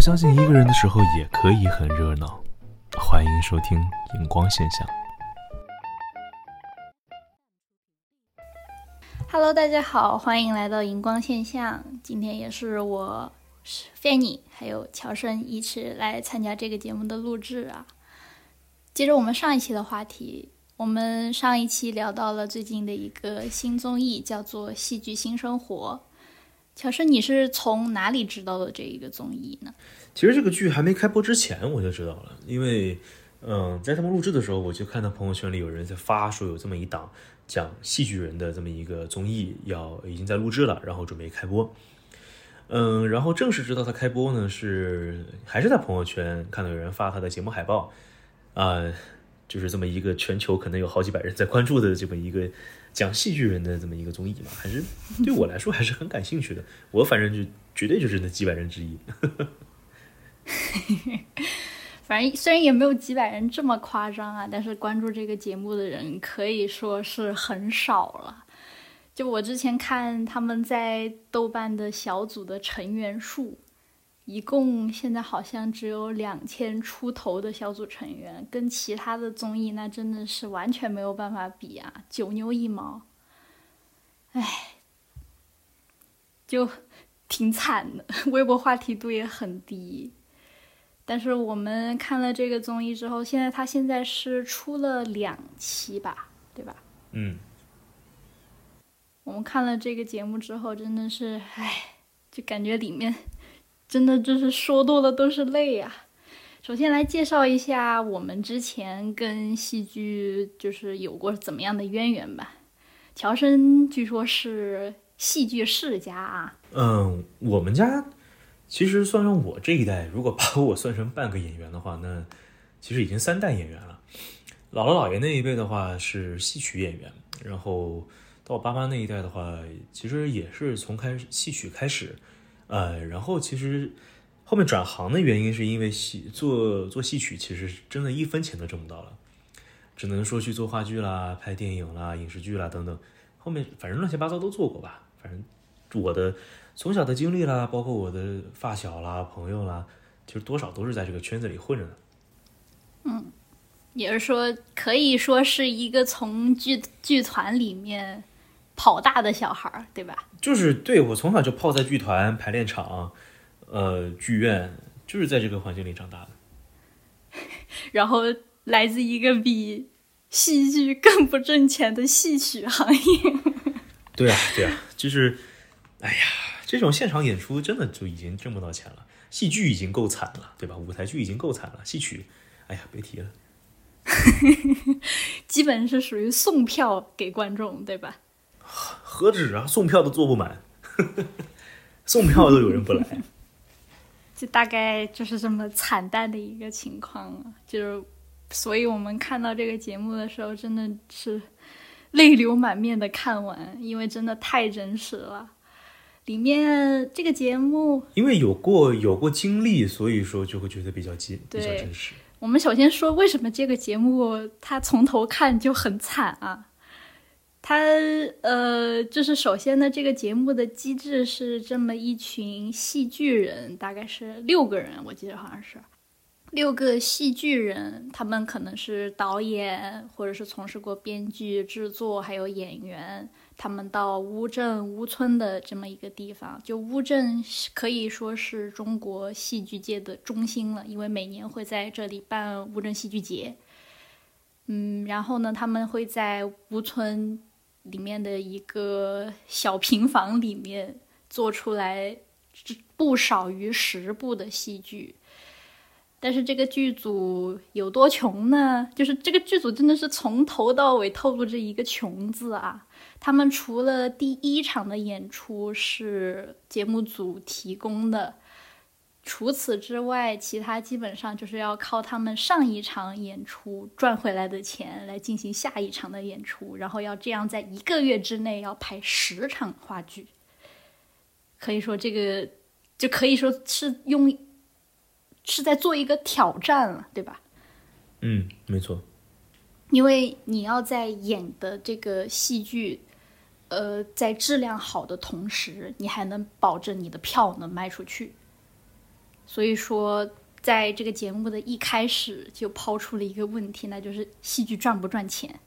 们相信一个人的时候也可以很热闹。欢迎收听《荧光现象》。Hello，大家好，欢迎来到荧光现象。今天也是我是 Fanny 还有乔生一起来参加这个节目的录制啊。接着我们上一期的话题，我们上一期聊到了最近的一个新综艺，叫做《戏剧新生活》。乔生，你是从哪里知道的这一个综艺呢？其实这个剧还没开播之前我就知道了，因为，嗯，在他们录制的时候，我就看到朋友圈里有人在发说有这么一档讲戏剧人的这么一个综艺要已经在录制了，然后准备开播。嗯，然后正式知道它开播呢，是还是在朋友圈看到有人发他的节目海报，啊、就是这么一个全球可能有好几百人在关注的这么一个讲戏剧人的这么一个综艺嘛，还是对我来说还是很感兴趣的。我反正就绝对就是那几百人之一。反正虽然也没有几百人这么夸张啊，但是关注这个节目的人可以说是很少了。就我之前看他们在豆瓣的小组的成员数，一共现在好像只有两千出头的小组成员，跟其他的综艺那真的是完全没有办法比啊，九牛一毛。唉，就挺惨的，微博话题度也很低。但是我们看了这个综艺之后，现在他现在是出了两期吧，对吧？嗯。我们看了这个节目之后，真的是，唉，就感觉里面真的就是说多了都是泪呀、首先来介绍一下我们之前跟戏剧就是有过怎么样的渊源吧。乔生据说是戏剧世家啊，嗯，我们家其实算上我这一代，如果把我算成半个演员的话，那其实已经三代演员了。姥姥姥爷那一辈的话是戏曲演员，然后到我爸妈那一代的话，其实也是从开戏曲开始，呃，然后其实后面转行的原因是因为戏做做戏曲，其实真的一分钱都挣不到了，只能说去做话剧啦、拍电影啦、影视剧啦等等，后面反正乱七八糟都做过吧，反正我的从小的经历啦，包括我的发小啦、朋友啦，其实多少都是在这个圈子里混着的。嗯也是说可以说是一个从剧剧团里面跑大的小孩儿，对吧？就是对我从小就泡在剧团、排练场、呃剧院，就是在这个环境里长大的。然后来自一个比戏剧更不挣钱的戏曲行业。对啊，对啊，就是，哎呀，这种现场演出真的就已经挣不到钱了。戏剧已经够惨了，对吧？舞台剧已经够惨了，戏曲，哎呀，别提了。基本是属于送票给观众，对吧？何止啊，送票都坐不满，送票都有人不来。就大概就是这么惨淡的一个情况了。就是，所以我们看到这个节目的时候，真的是泪流满面的看完，因为真的太真实了。里面这个节目，因为有过有过经历，所以说就会觉得比较近比较真实。我们首先说为什么这个节目它从头看就很惨啊？它呃，就是首先呢，这个节目的机制是这么一群戏剧人，大概是六个人，我记得好像是六个戏剧人，他们可能是导演，或者是从事过编剧、制作，还有演员。他们到乌镇乌村的这么一个地方，就乌镇可以说是中国戏剧界的中心了，因为每年会在这里办乌镇戏剧节。嗯，然后呢，他们会在乌村里面的一个小平房里面做出来不少于十部的戏剧。但是这个剧组有多穷呢？就是这个剧组真的是从头到尾透露着一个“穷”字啊。他们除了第一场的演出是节目组提供的，除此之外，其他基本上就是要靠他们上一场演出赚回来的钱来进行下一场的演出，然后要这样在一个月之内要排十场话剧。可以说，这个就可以说是用是在做一个挑战了，对吧？嗯，没错。因为你要在演的这个戏剧，呃，在质量好的同时，你还能保证你的票能卖出去。所以说，在这个节目的一开始就抛出了一个问题，那就是戏剧赚不赚钱？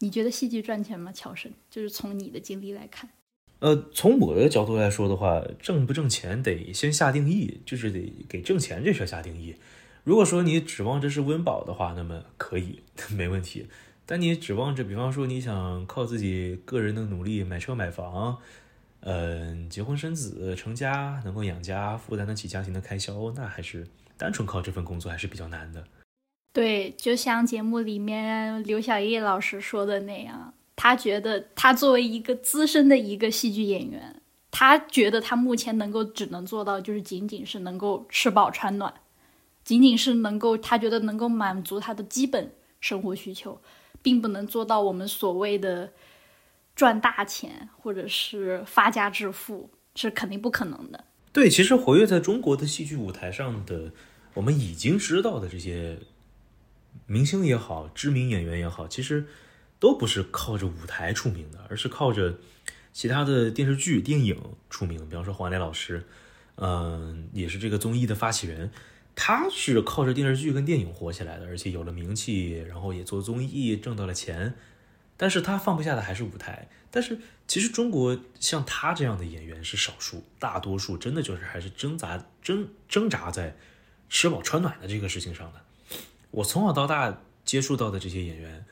你觉得戏剧赚钱吗，乔生？就是从你的经历来看。呃，从我的角度来说的话，挣不挣钱得先下定义，就是得给挣钱这事下定义。如果说你指望这是温饱的话，那么可以，没问题。但你指望着，比方说你想靠自己个人的努力买车买房，嗯，结婚生子成家，能够养家，负担得起家庭的开销，那还是单纯靠这份工作还是比较难的。对，就像节目里面刘小叶老师说的那样。他觉得，他作为一个资深的一个戏剧演员，他觉得他目前能够只能做到，就是仅仅是能够吃饱穿暖，仅仅是能够他觉得能够满足他的基本生活需求，并不能做到我们所谓的赚大钱或者是发家致富，是肯定不可能的。对，其实活跃在中国的戏剧舞台上的，我们已经知道的这些明星也好，知名演员也好，其实。都不是靠着舞台出名的，而是靠着其他的电视剧、电影出名。比方说黄磊老师，嗯，也是这个综艺的发起人，他是靠着电视剧跟电影火起来的，而且有了名气，然后也做综艺挣到了钱。但是他放不下的还是舞台。但是其实中国像他这样的演员是少数，大多数真的就是还是挣扎挣挣扎在吃饱穿暖的这个事情上的。我从小到大接触到的这些演员。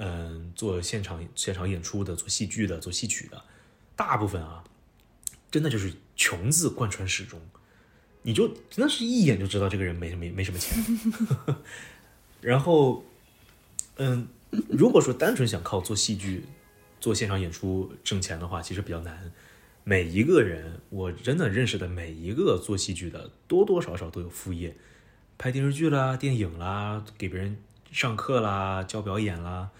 嗯，做现场现场演出的，做戏剧的，做戏曲的，大部分啊，真的就是穷字贯穿始终，你就真的是一眼就知道这个人没没没什么钱。然后，嗯，如果说单纯想靠做戏剧、做现场演出挣钱的话，其实比较难。每一个人，我真的认识的每一个做戏剧的，多多少少都有副业，拍电视剧啦、电影啦，给别人上课啦、教表演啦。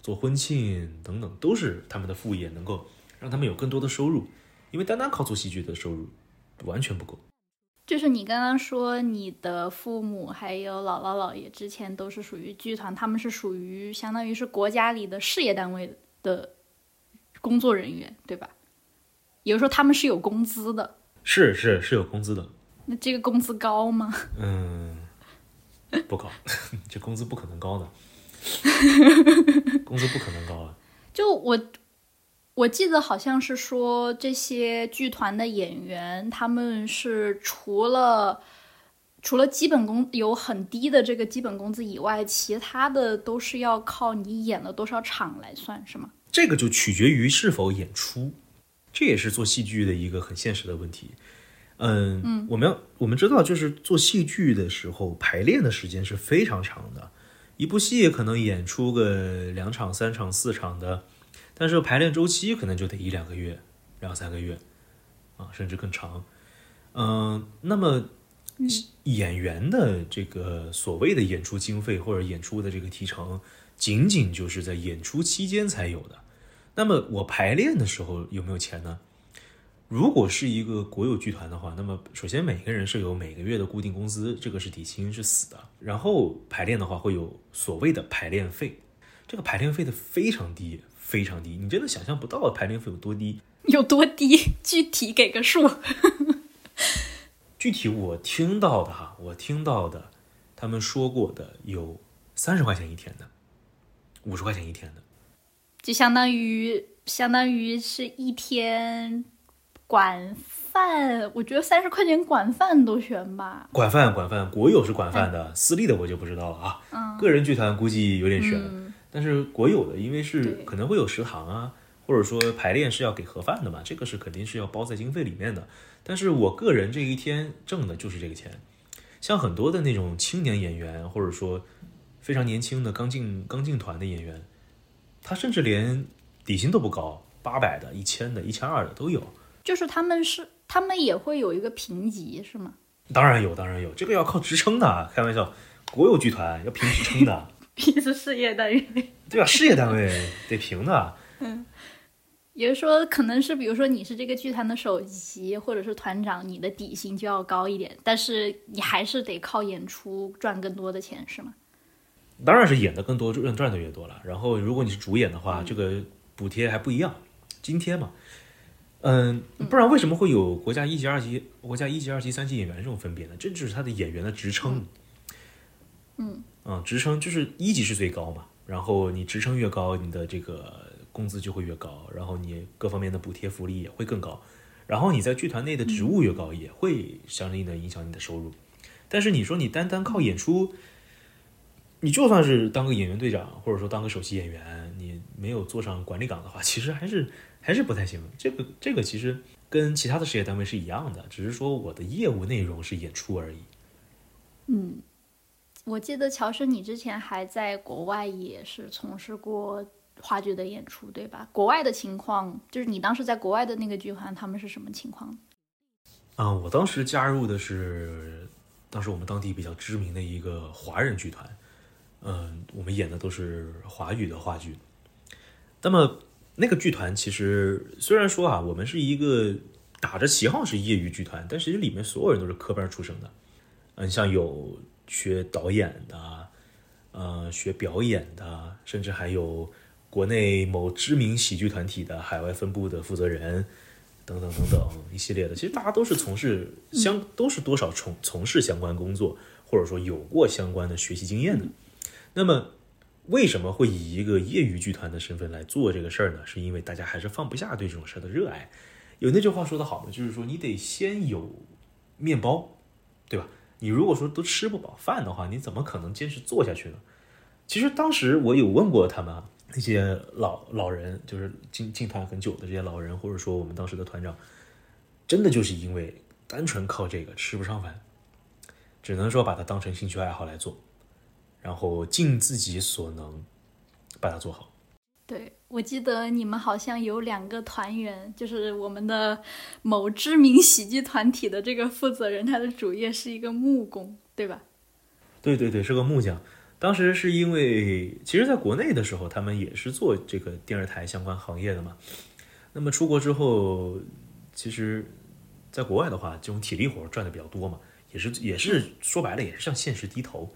做婚庆等等都是他们的副业，能够让他们有更多的收入，因为单单靠做戏剧的收入完全不够。就是你刚刚说你的父母还有姥姥姥爷之前都是属于剧团，他们是属于相当于是国家里的事业单位的工作人员，对吧？也就是说他们是有工资的。是是是有工资的。那这个工资高吗？嗯，不高，这工资不可能高的。工资不可能高啊！就我，我记得好像是说这些剧团的演员，他们是除了除了基本工有很低的这个基本工资以外，其他的都是要靠你演了多少场来算，是吗？这个就取决于是否演出，这也是做戏剧的一个很现实的问题。嗯嗯，我们要我们知道，就是做戏剧的时候，排练的时间是非常长的。一部戏可能演出个两场、三场、四场的，但是排练周期可能就得一两个月、两三个月，啊，甚至更长。嗯，那么演员的这个所谓的演出经费或者演出的这个提成，仅仅就是在演出期间才有的。那么我排练的时候有没有钱呢？如果是一个国有剧团的话，那么首先每个人是有每个月的固定工资，这个是底薪是死的。然后排练的话会有所谓的排练费，这个排练费的非常低，非常低，你真的想象不到排练费有多低，有多低？具体给个数。具体我听到的哈，我听到的，他们说过的有三十块钱一天的，五十块钱一天的，就相当于相当于是一天。管饭，我觉得三十块钱管饭都悬吧。管饭，管饭，国有是管饭的，私立的我就不知道了啊。嗯，个人剧团估计有点悬，但是国有的，因为是可能会有食堂啊，或者说排练是要给盒饭的嘛，这个是肯定是要包在经费里面的。但是我个人这一天挣的就是这个钱，像很多的那种青年演员，或者说非常年轻的刚进刚进团的演员，他甚至连底薪都不高，八百的、一千的、一千二的都有。就是他们是，他们也会有一个评级，是吗？当然有，当然有，这个要靠职称的。开玩笑，国有剧团要评职称的，你是事业单位。对啊，事业单位得评的。嗯，也就是说，可能是比如说你是这个剧团的首席或者是团长，你的底薪就要高一点，但是你还是得靠演出赚更多的钱，是吗？当然是演的更多，赚赚的越多了。然后，如果你是主演的话，这个补贴还不一样，津贴嘛。嗯，不然为什么会有国家一级、二级、国家一级、二级、三级演员这种分别呢？这就是他的演员的职称。嗯嗯，职称就是一级是最高嘛，然后你职称越高，你的这个工资就会越高，然后你各方面的补贴福利也会更高，然后你在剧团内的职务越高，也会相应的影响你的收入。但是你说你单单靠演出，你就算是当个演员队长，或者说当个首席演员，你没有坐上管理岗的话，其实还是还是不太行。这个这个其实跟其他的事业单位是一样的，只是说我的业务内容是演出而已。嗯，我记得乔生，你之前还在国外也是从事过话剧的演出，对吧？国外的情况，就是你当时在国外的那个剧团，他们是什么情况？嗯，我当时加入的是当时我们当地比较知名的一个华人剧团，嗯，我们演的都是华语的话剧。那么那个剧团其实虽然说啊，我们是一个打着旗号是业余剧团，但其实里面所有人都是科班出身的。嗯，像有学导演的，呃，学表演的，甚至还有国内某知名喜剧团体的海外分部的负责人，等等等等一系列的。其实大家都是从事相，都是多少从从事相关工作，或者说有过相关的学习经验的。那么，为什么会以一个业余剧团的身份来做这个事儿呢？是因为大家还是放不下对这种事儿的热爱。有那句话说得好嘛，就是说你得先有面包，对吧？你如果说都吃不饱饭的话，你怎么可能坚持做下去呢？其实当时我有问过他们，那些老老人，就是进进团很久的这些老人，或者说我们当时的团长，真的就是因为单纯靠这个吃不上饭，只能说把它当成兴趣爱好来做，然后尽自己所能把它做好。对，我记得你们好像有两个团员，就是我们的某知名喜剧团体的这个负责人，他的主业是一个木工，对吧？对对对，是个木匠。当时是因为，其实在国内的时候，他们也是做这个电视台相关行业的嘛。那么出国之后，其实，在国外的话，这种体力活赚的比较多嘛，也是也是说白了，也是向现实低头。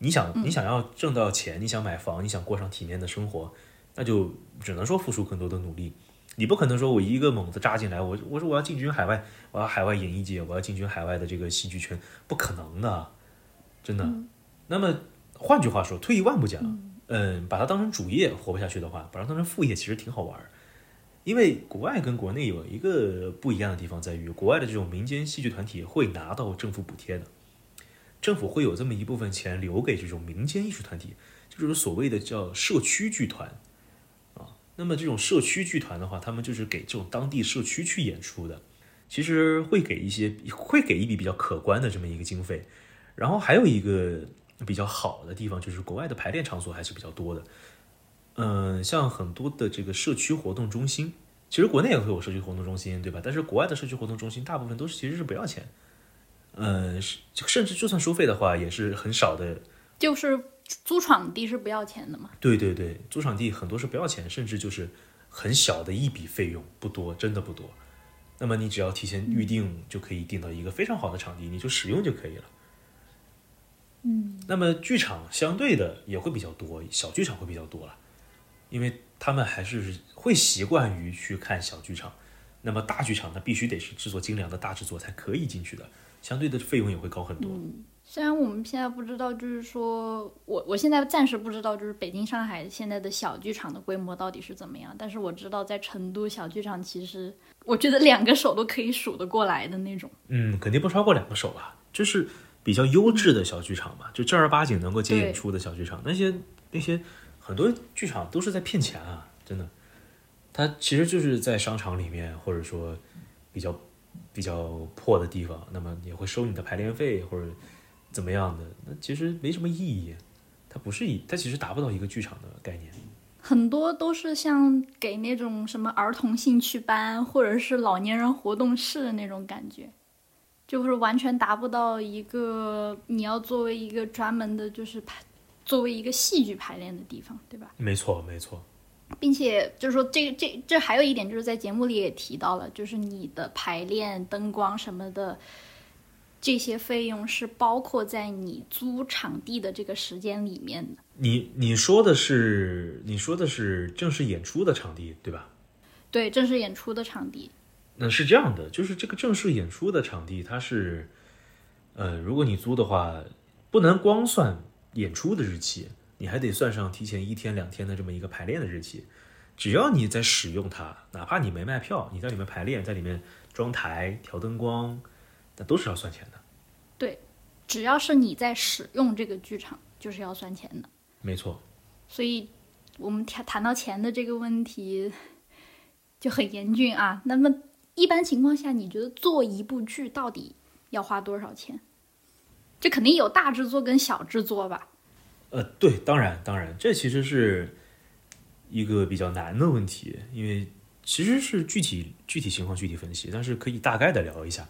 你想，你想要挣到钱，你想买房，你想过上体面的生活，那就只能说付出更多的努力。你不可能说我一个猛子扎进来，我我说我要进军海外，我要海外演艺界，我要进军海外的这个戏剧圈，不可能的，真的。那么换句话说，退一万步讲，嗯，把它当成主业活不下去的话，把它当成副业其实挺好玩儿。因为国外跟国内有一个不一样的地方在于，国外的这种民间戏剧团体会拿到政府补贴的，政府会有这么一部分钱留给这种民间艺术团体，就是所谓的叫社区剧团啊。那么这种社区剧团的话，他们就是给这种当地社区去演出的，其实会给一些会给一笔比较可观的这么一个经费。然后还有一个。比较好的地方就是国外的排练场所还是比较多的，嗯，像很多的这个社区活动中心，其实国内也会有社区活动中心，对吧？但是国外的社区活动中心大部分都是其实是不要钱，嗯，甚至就算收费的话也是很少的，就是租场地是不要钱的吗？对对对，租场地很多是不要钱，甚至就是很小的一笔费用，不多，真的不多。那么你只要提前预定，就可以订到一个非常好的场地，你就使用就可以了。嗯，那么剧场相对的也会比较多，小剧场会比较多了，因为他们还是会习惯于去看小剧场。那么大剧场呢，必须得是制作精良的大制作才可以进去的，相对的费用也会高很多。嗯，虽然我们现在不知道，就是说我我现在暂时不知道，就是北京、上海现在的小剧场的规模到底是怎么样，但是我知道在成都小剧场，其实我觉得两个手都可以数得过来的那种。嗯，肯定不超过两个手吧，就是。比较优质的小剧场嘛，就正儿八经能够接演出的小剧场，那些那些很多剧场都是在骗钱啊，真的。它其实就是在商场里面，或者说比较比较破的地方，那么也会收你的排练费或者怎么样的，那其实没什么意义。它不是一，它其实达不到一个剧场的概念。很多都是像给那种什么儿童兴趣班或者是老年人活动室的那种感觉。就是完全达不到一个你要作为一个专门的，就是排作为一个戏剧排练的地方，对吧？没错，没错。并且就是说，这这这还有一点，就是在节目里也提到了，就是你的排练、灯光什么的这些费用是包括在你租场地的这个时间里面的。你你说的是你说的是正式演出的场地，对吧？对，正式演出的场地。那是这样的，就是这个正式演出的场地，它是，呃，如果你租的话，不能光算演出的日期，你还得算上提前一天两天的这么一个排练的日期。只要你在使用它，哪怕你没卖票，你在里面排练，在里面装台、调灯光，那都是要算钱的。对，只要是你在使用这个剧场，就是要算钱的。没错。所以，我们谈谈到钱的这个问题就很严峻啊。那么，一般情况下，你觉得做一部剧到底要花多少钱？这肯定有大制作跟小制作吧？呃，对，当然，当然，这其实是。一个比较难的问题，因为其实是具体具体情况具体分析，但是可以大概的聊一下。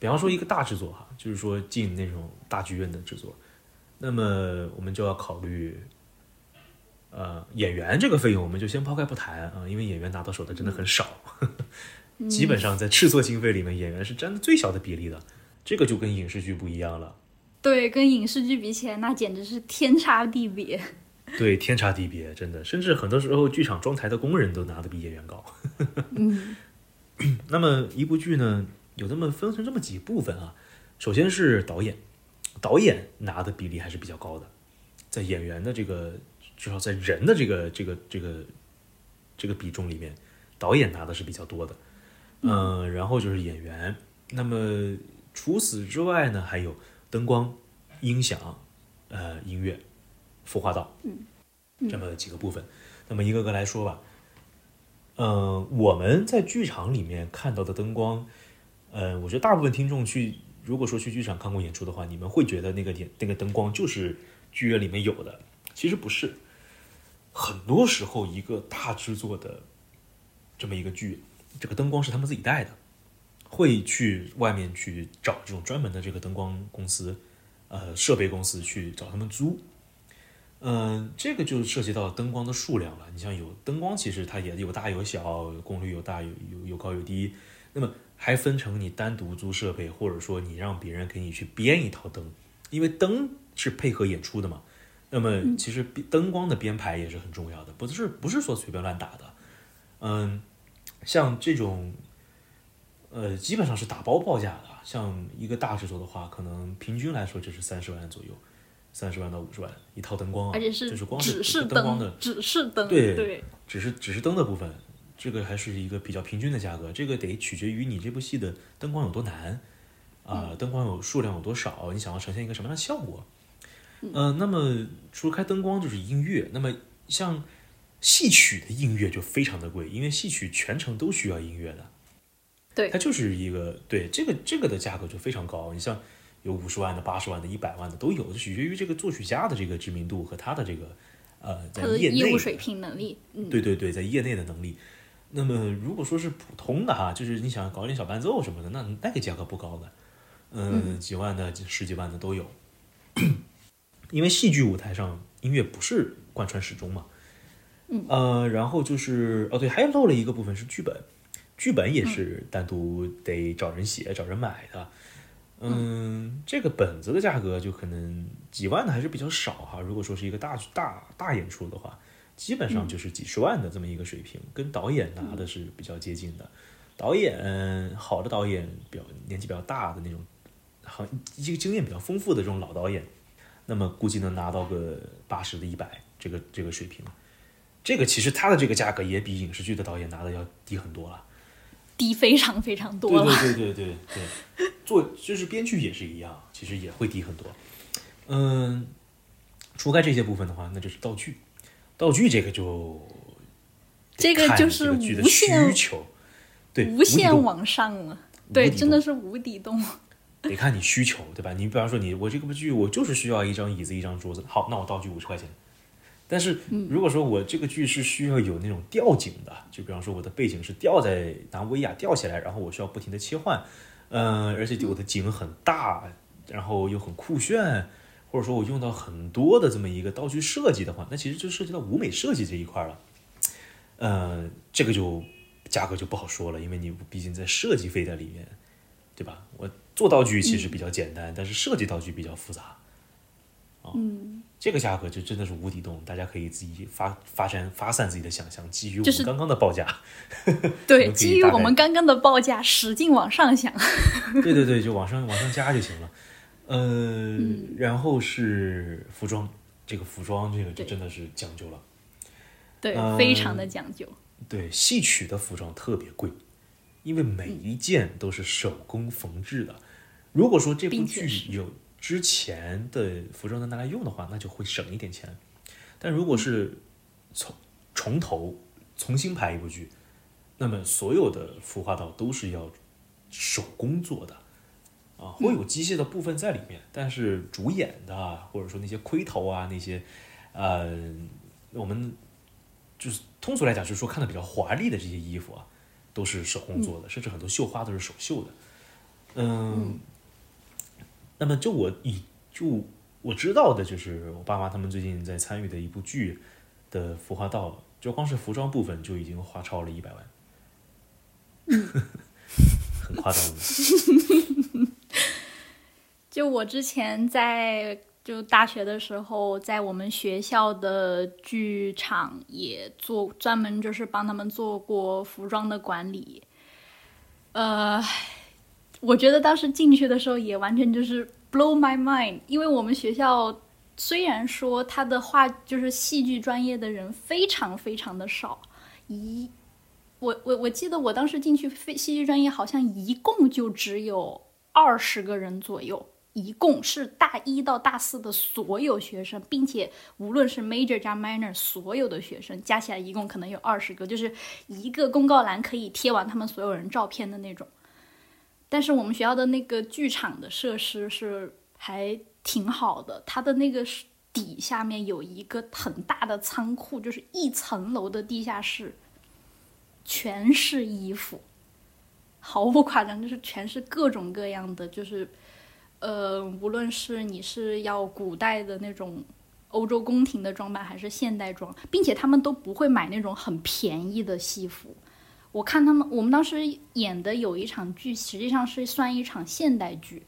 比方说一个大制作哈，就是说进那种大剧院的制作，那么我们就要考虑，呃，演员这个费用我们就先抛开不谈啊，因为演员拿到手的真的很少，基本上在制作经费里面，演员是占的最小的比例的，这个就跟影视剧不一样了。对，跟影视剧比起来，那简直是天差地别。对，天差地别，真的，甚至很多时候剧场装台的工人都拿的比演员高。嗯，那么一部剧呢，有这么分成这么几部分啊。首先是导演，导演拿的比例还是比较高的，在演员的这个至少在人的这个这个这个这个比重里面，导演拿的是比较多的。嗯，然后就是演员。那么除此之外呢，还有灯光、音响、呃，音乐。孵化道，嗯，这么几个部分，那么一个个来说吧。嗯，我们在剧场里面看到的灯光，呃，我觉得大部分听众去，如果说去剧场看过演出的话，你们会觉得那个点那个灯光就是剧院里面有的，其实不是。很多时候，一个大制作的这么一个剧，这个灯光是他们自己带的，会去外面去找这种专门的这个灯光公司，呃，设备公司去找他们租。嗯，这个就涉及到灯光的数量了。你像有灯光，其实它也有大有小，功率有大有有有高有低。那么还分成你单独租设备，或者说你让别人给你去编一套灯，因为灯是配合演出的嘛。那么其实灯光的编排也是很重要的，不是不是说随便乱打的。嗯，像这种，呃，基本上是打包报价的。像一个大制作的话，可能平均来说就是三十万左右。三十万到五十万一套灯光啊，就是光是灯光的指示灯，对对，只是只是灯的部分，这个还是一个比较平均的价格。这个得取决于你这部戏的灯光有多难啊，灯光有数量有多少，你想要呈现一个什么样的效果？嗯，那么除了开灯光就是音乐，那么像戏曲的音乐就非常的贵，因为戏曲全程都需要音乐的，对，它就是一个对这个这个的价格就非常高，你像。有五十万的、八十万的、一百万的都有，就取决于这个作曲家的这个知名度和他的这个呃在业内水平能力。嗯，对对对，在业内的能力。那么如果说是普通的哈，就是你想搞点小伴奏什么的，那那个价格不高的，嗯，几万的、十几万的都有。因为戏剧舞台上音乐不是贯穿始终嘛。嗯。呃，然后就是哦对，还漏了一个部分是剧本，剧本也是单独得找人写、找人买的。嗯，这个本子的价格就可能几万的还是比较少哈。如果说是一个大大大演出的话，基本上就是几十万的这么一个水平，跟导演拿的是比较接近的。导演好的导演，比较年纪比较大的那种，好一个经验比较丰富的这种老导演，那么估计能拿到个八十的一百这个这个水平。这个其实他的这个价格也比影视剧的导演拿的要低很多了。低非常非常多了，对对对对对对，做就是编剧也是一样，其实也会低很多。嗯，除开这些部分的话，那就是道具，道具这个就这个就是无限需求，对，无限往上了，对，真的是无底洞。得看你需求，对吧？你比方说你我这个部剧我就是需要一张椅子一张桌子，好，那我道具五十块钱。但是如果说我这个剧是需要有那种吊景的，就比方说我的背景是吊在拿威亚吊起来，然后我需要不停的切换，嗯，而且我的景很大，然后又很酷炫，或者说我用到很多的这么一个道具设计的话，那其实就涉及到舞美设计这一块了，呃，这个就价格就不好说了，因为你毕竟在设计费在里面，对吧？我做道具其实比较简单，但是设计道具比较复杂，嗯。这个价格就真的是无底洞，大家可以自己发发展发散自己的想象，基于我们刚刚的报价，对，基于我们刚刚的报价，使劲往上想。对对对，就往上往上加就行了。呃，然后是服装，这个服装这个就真的是讲究了。对，嗯非常的讲究。对，戏曲的服装特别贵，因为每一件都是手工缝制的。如果说这部剧有之前的服装能拿来用的话，那就会省一点钱。但如果是从从头重新拍一部剧，那么所有的服化道都是要手工做的啊，会有机械的部分在里面，但是主演的啊或者说那些盔头啊那些，呃，我们就是通俗来讲，就是说看的比较华丽的这些衣服啊，都是手工做的，甚至很多绣花都是手绣的。嗯，那么就我以就我知道的，就是我爸妈他们最近在参与的一部剧的服化道，就光是服装部分就已经花超了一百万，很夸张的。就我之前在就大学的时候，在我们学校的剧场也做专门就是帮他们做过服装的管理。呃，我觉得当时进去的时候也完全就是 blow my mind，因为我们学校虽然说他的话就是戏剧专业的人非常非常的少，一我我我记得我当时进去非戏剧专业好像一共就只有二十个人左右，一共是大一到大四的所有学生，并且无论是 major 加 minor 所有的学生加起来一共可能有二十个，就是一个公告栏可以贴完他们所有人照片的那种。但是我们学校的那个剧场的设施是还挺好的，它的那个底下面有一个很大的仓库，就是一层楼的地下室，全是衣服，毫不夸张，就是全是各种各样的，就是呃，无论是你是要古代的那种欧洲宫廷的装扮，还是现代装，并且他们都不会买那种很便宜的戏服。我看他们，我们当时演的有一场剧，实际上是算一场现代剧。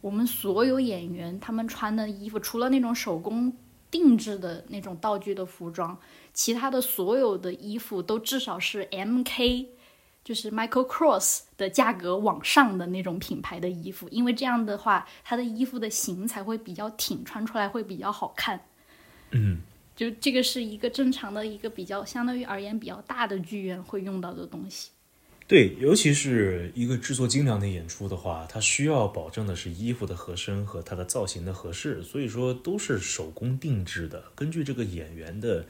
我们所有演员他们穿的衣服，除了那种手工定制的那种道具的服装，其他的所有的衣服都至少是 MK，就是 Michael Kors 的价格往上的那种品牌的衣服，因为这样的话，它的衣服的型才会比较挺，穿出来会比较好看。嗯，就这个是一个正常的一个比较相当于而言比较大的剧院会用到的东西。对，尤其是一个制作精良的演出的话，它需要保证的是衣服的合身和它的造型的合适，所以说都是手工定制的，根据这个演员的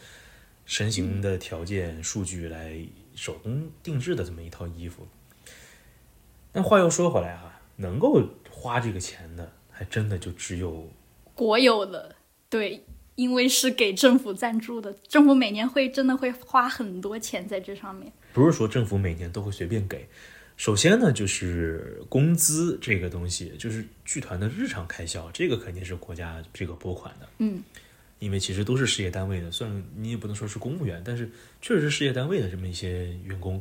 身形的条件、数据来手工定制的这么一套衣服。但话又说回来哈、能够花这个钱的，还真的就只有国有的，对，因为是给政府赞助的，政府每年会真的会花很多钱在这上面。不是说政府每年都会随便给。首先呢，就是工资这个东西，就是剧团的日常开销，这个肯定是国家这个拨款的。嗯，因为其实都是事业单位的，虽然你也不能说是公务员，但是确实是事业单位的这么一些员工。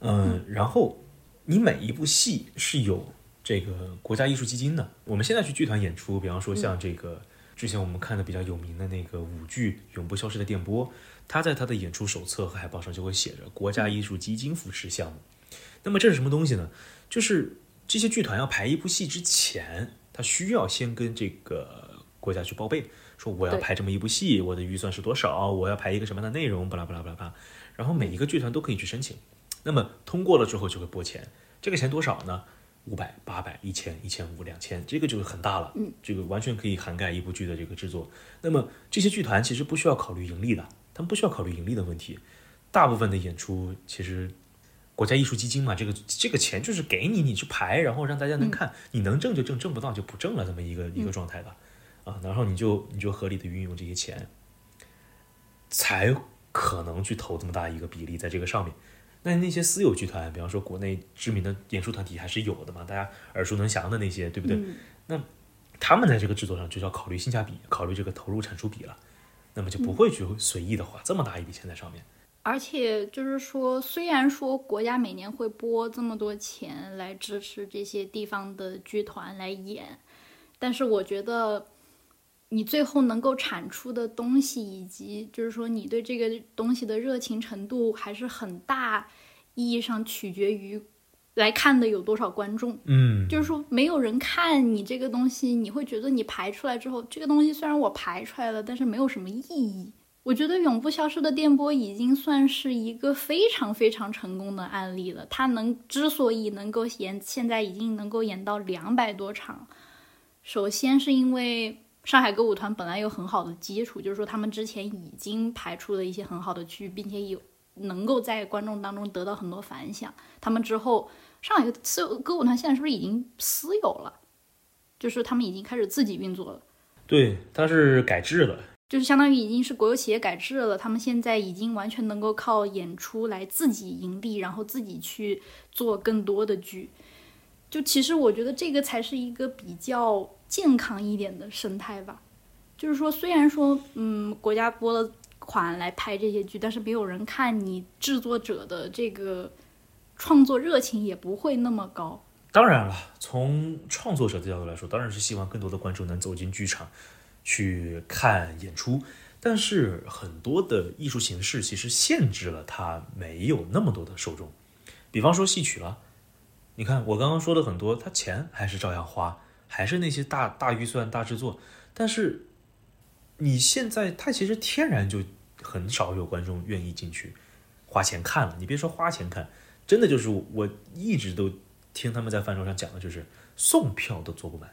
嗯，然后你每一部戏是有这个国家艺术基金的。我们现在去剧团演出，比方说像这个、之前我们看的比较有名的那个舞剧《永不消失的电波》，它在它的演出手册和海报上就会写着国家艺术基金扶持项目。那么这是什么东西呢？就是这些剧团要排一部戏之前，他需要先跟这个国家去报备，说我要对排这么一部戏，我的预算是多少，我要排一个什么样的内容，巴拉巴拉巴拉巴拉。然后每一个剧团都可以去申请，那么通过了之后就会拨钱，这个钱多少呢？五百、八百、一千、一千五、两千，这个就很大了。嗯，这个完全可以涵盖一部剧的这个制作。那么这些剧团其实不需要考虑盈利的，他们不需要考虑盈利的问题。大部分的演出其实国家艺术基金嘛，这个这个钱就是给你，你去排，然后让大家能看，你能挣就挣，挣不到就不挣了，这么一个一个状态的啊。然后你就你就合理的运用这些钱，才可能去投这么大一个比例在这个上面。那那些私有剧团，比方说国内知名的演出团体还是有的嘛，大家耳熟能详的那些，对不对？那他们在这个制作上就要考虑性价比，考虑这个投入产出比了，那么就不会去随意的花这么大一笔钱在上面。而且就是说，虽然说国家每年会拨这么多钱来支持这些地方的剧团来演，但是我觉得你最后能够产出的东西，以及就是说你对这个东西的热情程度，还是很大意义上取决于来看的有多少观众。嗯，就是说，没有人看你这个东西，你会觉得你排出来之后，这个东西虽然我排出来了，但是没有什么意义。我觉得《永不消失的电波》已经算是一个非常非常成功的案例了。它能之所以能够演，现在已经能够演到两百多场，首先是因为上海歌舞团本来有很好的基础，就是说他们之前已经排出了一些很好的剧，并且有能够在观众当中得到很多反响。他们之后上海私有歌舞团现在是不是已经私有了？就是他们已经开始自己运作了。对，它是改制了。就是相当于已经是国有企业改制了，他们现在已经完全能够靠演出来自己盈利，然后自己去做更多的剧。就其实我觉得这个才是一个比较健康一点的生态吧。就是说，虽然说嗯国家拨了款来拍这些剧，但是没有人看，你制作者的这个创作热情也不会那么高。当然了，从创作者的角度来说，当然是希望更多的观众能走进剧场。去看演出，但是很多的艺术形式其实限制了它没有那么多的受众。比方说戏曲了，你看我刚刚说的很多，它钱还是照样花，还是那些大大预算大制作，但是你现在它其实天然就很少有观众愿意进去花钱看了。你别说花钱看，真的就是我一直都听他们在饭桌上讲的，就是送票都做不满，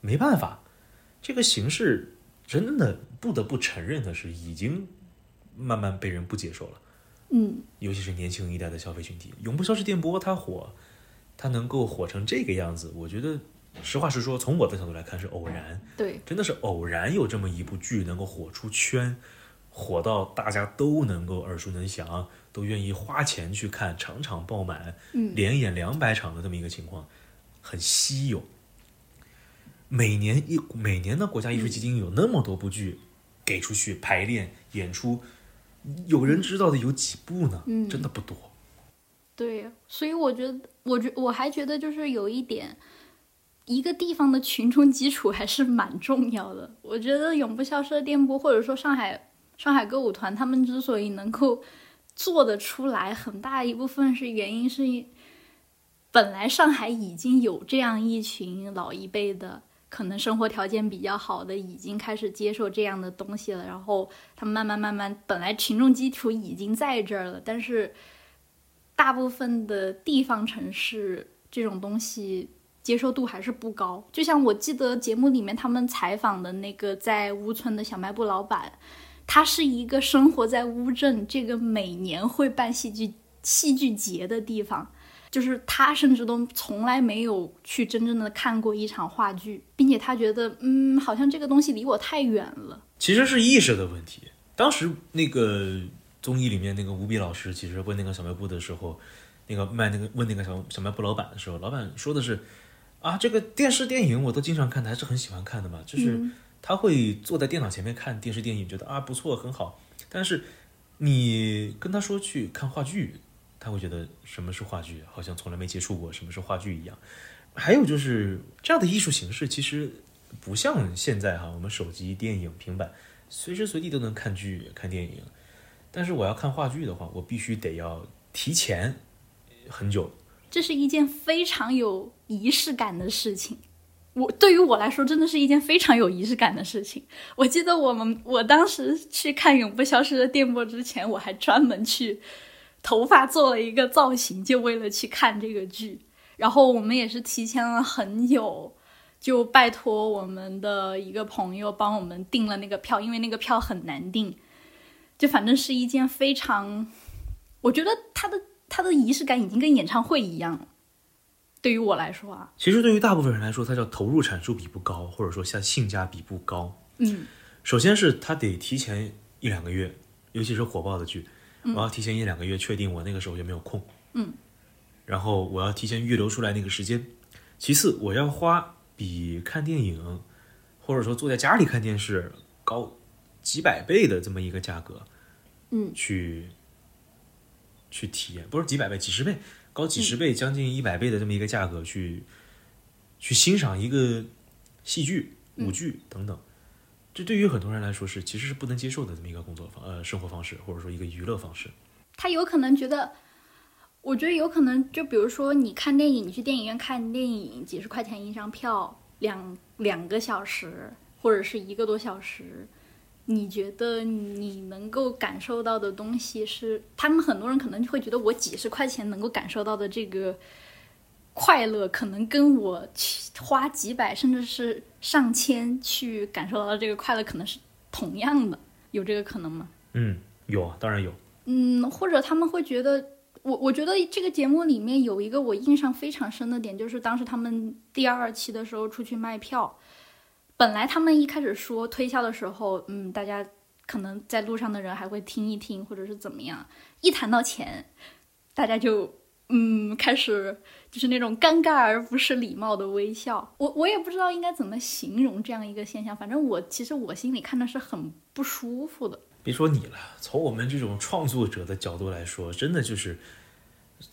没办法。这个形式真的不得不承认的是，已经慢慢被人不接受了。嗯，尤其是年轻一代的消费群体，《永不消失电波》它火，它能够火成这个样子，我觉得实话实说，从我的角度来看是偶然。对，真的是偶然有这么一部剧能够火出圈，火到大家都能够耳熟能详，都愿意花钱去看，场场爆满，嗯，连演两百场的这么一个情况，很稀有。每年一每年的国家艺术基金有那么多部剧给出去排练演出，有人知道的有几部呢？嗯，真的不多。对，所以我觉得，我觉我还觉得就是有一点，一个地方的群众基础还是蛮重要的。我觉得永不消失的电波，或者说上海上海歌舞团，他们之所以能够做得出来，很大一部分是原因是，本来上海已经有这样一群老一辈的。可能生活条件比较好的已经开始接受这样的东西了，然后他们慢慢慢慢，本来群众基础已经在这儿了，但是大部分的地方城市这种东西接受度还是不高。就像我记得节目里面他们采访的那个在乌村的小卖部老板，他是一个生活在乌镇这个每年会办戏剧戏剧节的地方。就是他甚至都从来没有去真正的看过一场话剧，并且他觉得，嗯，好像这个东西离我太远了。其实是意识的问题。当时那个综艺里面那个吴比老师，其实问那个小卖部的时候，那个卖那个问那个小小卖部老板的时候，老板说的是，啊，这个电视电影我都经常看的，还是很喜欢看的嘛。就是他会坐在电脑前面看电视电影，觉得啊不错很好。但是你跟他说去看话剧。他会觉得什么是话剧，好像从来没接触过什么是话剧一样。还有就是这样的艺术形式，其实不像现在哈，我们手机、电影、平板，随时随地都能看剧、看电影。但是我要看话剧的话，我必须得要提前很久。这是一件非常有仪式感的事情。我对于我来说，真的是一件非常有仪式感的事情。我记得我们我当时去看《永不消失的电波》之前，我还专门去。头发做了一个造型，就为了去看这个剧。然后我们也是提前了很久，就拜托我们的一个朋友帮我们订了那个票，因为那个票很难订。就反正是一件非常，我觉得他的他的仪式感已经跟演唱会一样了。对于我来说啊，其实对于大部分人来说，它叫投入产出比不高，或者说像性价比不高。嗯，首先是他得提前一两个月，尤其是火爆的剧。我要提前一两个月确定我那个时候有没有空，嗯，然后我要提前预留出来那个时间。其次，我要花比看电影或者说坐在家里看电视高几百倍的这么一个价格，嗯，去去体验，不是几百倍，几十倍，高几十倍，将近一百倍的这么一个价格去去欣赏一个戏剧、舞剧等等。这对于很多人来说是其实是不能接受的这么一个工作方呃生活方式，或者说一个娱乐方式。他有可能觉得，我觉得有可能，就比如说你看电影，你去电影院看电影，几十块钱一张票，两两个小时或者是一个多小时，你觉得你能够感受到的东西是，他们很多人可能就会觉得我几十块钱能够感受到的这个快乐，可能跟我去花几百甚至是上千去感受到的这个快乐，可能是同样的，有这个可能吗？嗯，有啊，当然有。嗯，或者他们会觉得，我我觉得这个节目里面有一个我印象非常深的点，就是当时他们第二期的时候出去卖票，本来他们一开始说推销的时候，嗯，大家可能在路上的人还会听一听，或者是怎么样，一谈到钱，大家就嗯开始就是那种尴尬而不失礼貌的微笑。我我也不知道应该怎么形容这样一个现象，反正我其实我心里看的是很不舒服的。别说你了，从我们这种创作者的角度来说，真的就是，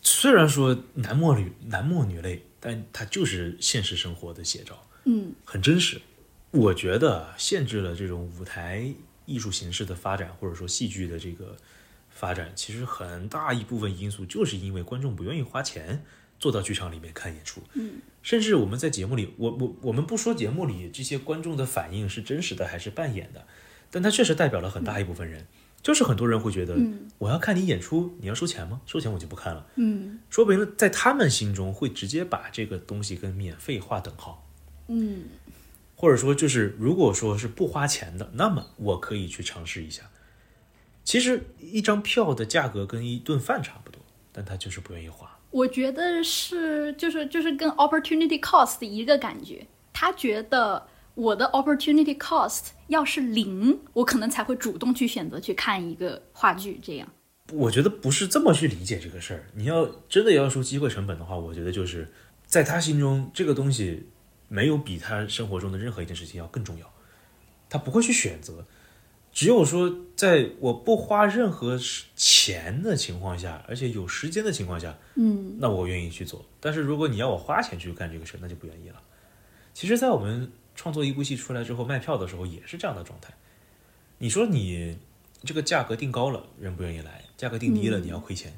虽然说男默女男默女泪，但它就是现实生活的写照，嗯，很真实。我觉得限制了这种舞台艺术形式的发展，或者说戏剧的这个发展，其实很大一部分因素就是因为观众不愿意花钱坐到剧场里面看演出，嗯，甚至我们在节目里，我我我们不说节目里这些观众的反应是真实的还是扮演的。但它确实代表了很大一部分人，就是很多人会觉得，我要看你演出，你要收钱吗？收钱我就不看了。嗯，说白了，在他们心中会直接把这个东西跟免费划等号。嗯，或者说就是如果说是不花钱的，那么我可以去尝试一下。其实一张票的价格跟一顿饭差不多，但他就是不愿意花。我觉得是，就是就是跟 opportunity cost 一个感觉，他觉得。我的 opportunity cost 要是零，我可能才会主动去选择去看一个话剧。这样，我觉得不是这么去理解这个事儿。你要真的要说机会成本的话，我觉得就是在他心中，这个东西没有比他生活中的任何一件事情要更重要。他不会去选择，只有说在我不花任何钱的情况下，而且有时间的情况下，嗯，那我愿意去做。但是如果你要我花钱去干这个事，那就不愿意了。其实，在我们。创作一部戏出来之后，卖票的时候也是这样的状态。你说你这个价格定高了，人不愿意来；价格定低了，你要亏钱，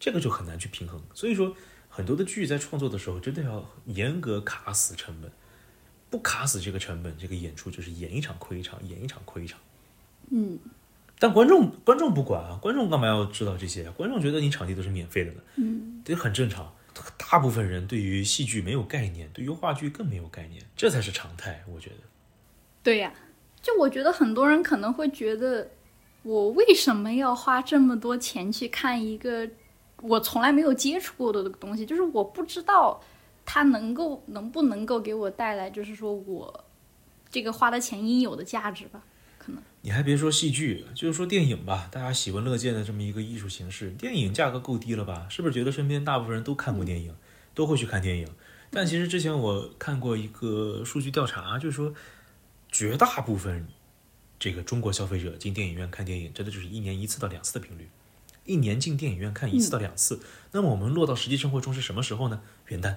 这个就很难去平衡。所以说，很多的剧在创作的时候，真的要严格卡死成本。不卡死这个成本，这个演出就是演一场亏一场，演一场亏一场。嗯。但观众观众不管啊，观众干嘛要知道这些？观众觉得你场地都是免费的呢。嗯。这很正常。大部分人对于戏剧没有概念，对于话剧更没有概念，这才是常态。我觉得，对呀，就我觉得很多人可能会觉得，我为什么要花这么多钱去看一个我从来没有接触过的东西？就是我不知道它能够能不能够给我带来，就是说我这个花的钱应有的价值吧。可能你还别说戏剧，就是说电影吧，大家喜闻乐见的这么一个艺术形式，电影价格够低了吧？是不是觉得身边大部分人都看过电影，都会去看电影？但其实之前我看过一个数据调查，就是说绝大部分这个中国消费者进电影院看电影，真的就是一年一次到两次的频率，一年进电影院看一次到两次。那么我们落到实际生活中是什么时候呢？元旦，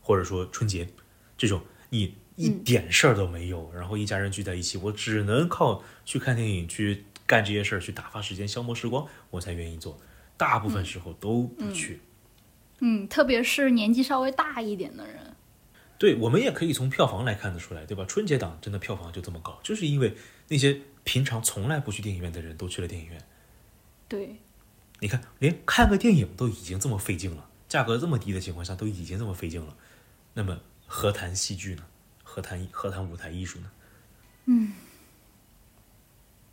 或者说春节，这种你。一点事儿都没有，然后一家人聚在一起，我只能靠去看电影、去干这些事儿、去打发时间、消磨时光，我才愿意做。大部分时候都不去。嗯，特别是年纪稍微大一点的人。对，我们也可以从票房来看得出来，对吧？春节档真的票房就这么高，就是因为那些平常从来不去电影院的人都去了电影院。对，你看，连看个电影都已经这么费劲了，价格这么低的情况下都已经这么费劲了，那么何谈戏剧呢？何谈何谈舞台艺术呢？嗯，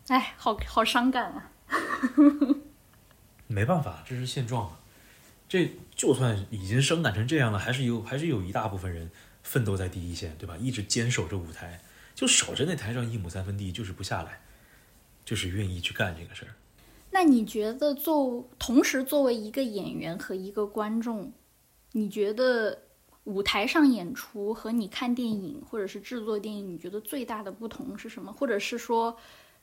哎，好好伤感啊！没办法，这是现状啊。这就算已经伤感成这样了，还是有还是有一大部分人奋斗在第一线，对吧？一直坚守着舞台，就守着那台上一亩三分地，就是不下来，就是愿意去干这个事儿。那你觉得，作同时作为一个演员和一个观众，你觉得？舞台上演出和你看电影或者是制作电影，你觉得最大的不同是什么？或者是说，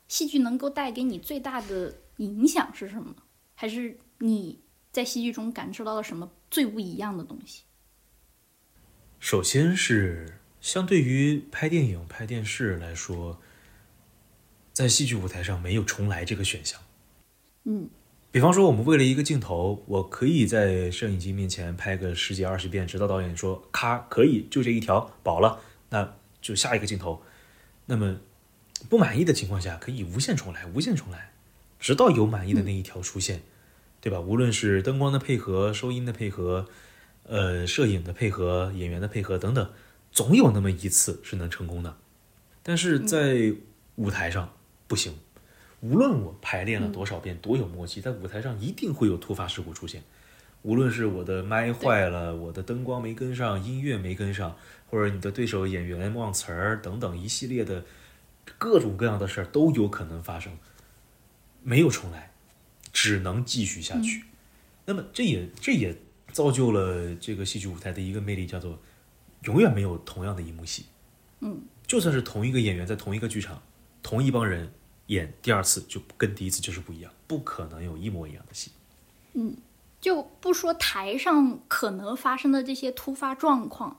戏剧能够带给你最大的影响是什么？还是你在戏剧中感受到了什么最不一样的东西？首先是相对于拍电影、拍电视来说，在戏剧舞台上没有重来这个选项。嗯，比方说，我们为了一个镜头，我可以在摄影机面前拍个十几二十遍，直到导演说“咔，可以，就这一条，饱了”，那就下一个镜头。那么不满意的情况下，可以无限重来，无限重来，直到有满意的那一条出现，对吧？无论是灯光的配合、收音的配合、呃，摄影的配合、演员的配合等等，总有那么一次是能成功的。但是在舞台上不行。无论我排练了多少遍，多有默契，在舞台上一定会有突发事故出现。无论是我的麦坏了，我的灯光没跟上，音乐没跟上，或者你的对手演员忘词儿等等一系列的各种各样的事儿都有可能发生。没有重来，只能继续下去。那么这也这也造就了这个戏剧舞台的一个魅力，叫做永远没有同样的一幕戏。嗯，就算是同一个演员在同一个剧场，同一帮人。演第二次就跟第一次就是不一样，不可能有一模一样的戏。嗯，就不说台上可能发生的这些突发状况，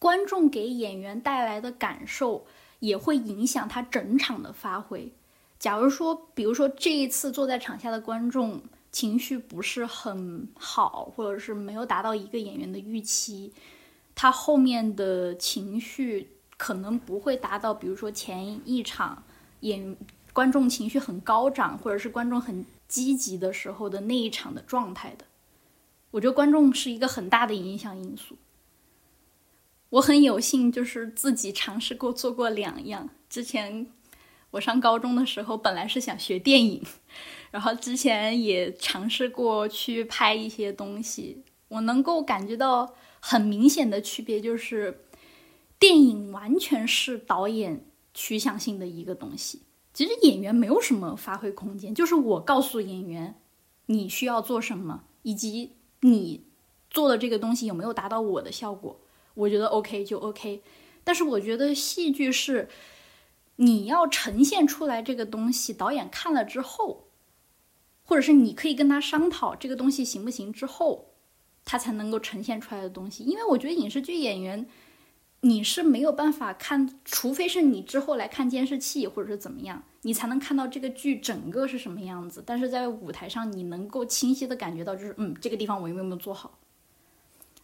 观众给演员带来的感受也会影响他整场的发挥。假如说，比如说这一次坐在场下的观众情绪不是很好，或者是没有达到一个演员的预期，他后面的情绪可能不会达到，比如说前一场演。观众情绪很高涨，或者是观众很积极的时候的那一场的状态的，我觉得观众是一个很大的影响因素。我很有幸，就是自己尝试过做过两样。之前我上高中的时候，本来是想学电影，然后之前也尝试过去拍一些东西。我能够感觉到很明显的区别，就是电影完全是导演取向性的一个东西。其实演员没有什么发挥空间，就是我告诉演员你需要做什么，以及你做的这个东西有没有达到我的效果，我觉得 OK 就 OK。但是我觉得戏剧是你要呈现出来这个东西，导演看了之后，或者是你可以跟他商讨这个东西行不行之后，他才能够呈现出来的东西。因为我觉得影视剧演员。你是没有办法看，除非是你之后来看监视器或者是怎么样，你才能看到这个剧整个是什么样子。但是在舞台上，你能够清晰的感觉到，就是嗯，这个地方我有没有做好。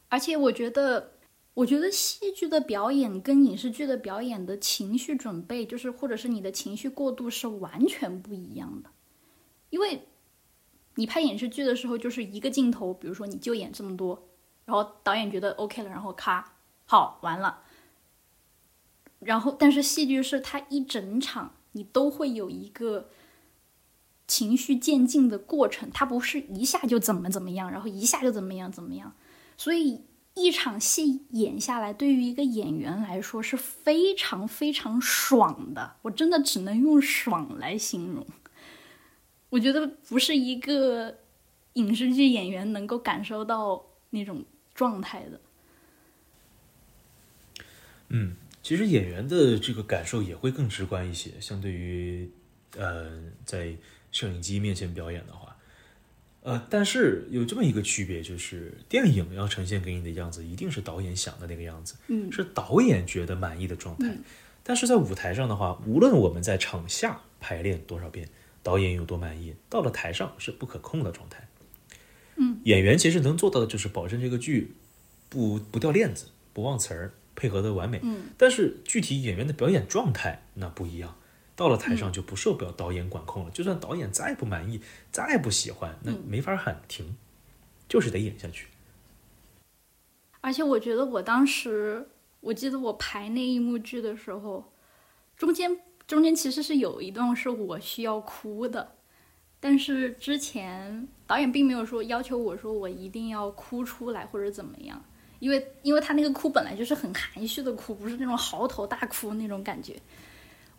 而且我觉得，我觉得戏剧的表演跟影视剧的表演的情绪准备，就是或者是你的情绪过渡是完全不一样的。因为你拍影视剧的时候，就是一个镜头，比如说你就演这么多，然后导演觉得 OK 了，然后咔，好，完了。然后，但是戏剧是它一整场你都会有一个情绪渐进的过程，它不是一下就怎么怎么样，然后一下就怎么样怎么样。所以一场戏演下来，对于一个演员来说是非常非常爽的。我真的只能用爽来形容。我觉得不是一个影视剧演员能够感受到那种状态的。嗯。其实演员的这个感受也会更直观一些，相对于，呃，在摄影机面前表演的话，呃，但是有这么一个区别，就是电影要呈现给你的样子，一定是导演想的那个样子，嗯，是导演觉得满意的状态。但是在舞台上的话，无论我们在场下排练多少遍，导演有多满意，到了台上是不可控的状态。嗯，演员其实能做到的就是保证这个剧不不掉链子，不忘词儿。配合的完美，嗯，但是具体演员的表演状态那不一样，到了台上就不受表导演管控了。就算导演再不满意、再不喜欢，那没法喊停，就是得演下去。而且我觉得，我当时我记得我排那一幕剧的时候，中间中间其实是有一段是我需要哭的，但是之前导演并没有说要求我说我一定要哭出来或者怎么样。因为，因为他那个哭本来就是很含蓄的哭，不是那种嚎啕大哭那种感觉。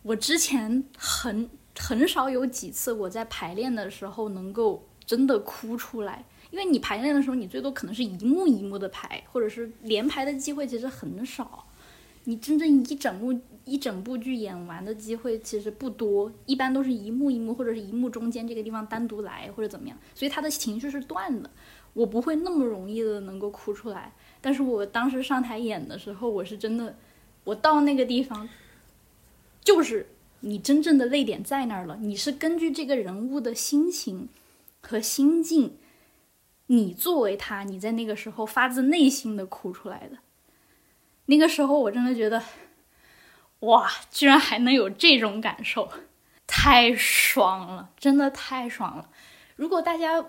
我之前很很少有几次我在排练的时候能够真的哭出来，因为你排练的时候，你最多可能是一幕一幕的排，或者是连排的机会其实很少。你真正一整幕一整部剧演完的机会其实不多，一般都是一幕一幕或者是一幕中间这个地方单独来或者怎么样，所以他的情绪是断的。我不会那么容易的能够哭出来。但是我当时上台演的时候，我是真的，我到那个地方，就是你真正的泪点在那儿了，你是根据这个人物的心情和心境，你作为他，你在那个时候发自内心的哭出来的。那个时候我真的觉得，哇，居然还能有这种感受，太爽了，真的太爽了。如果大家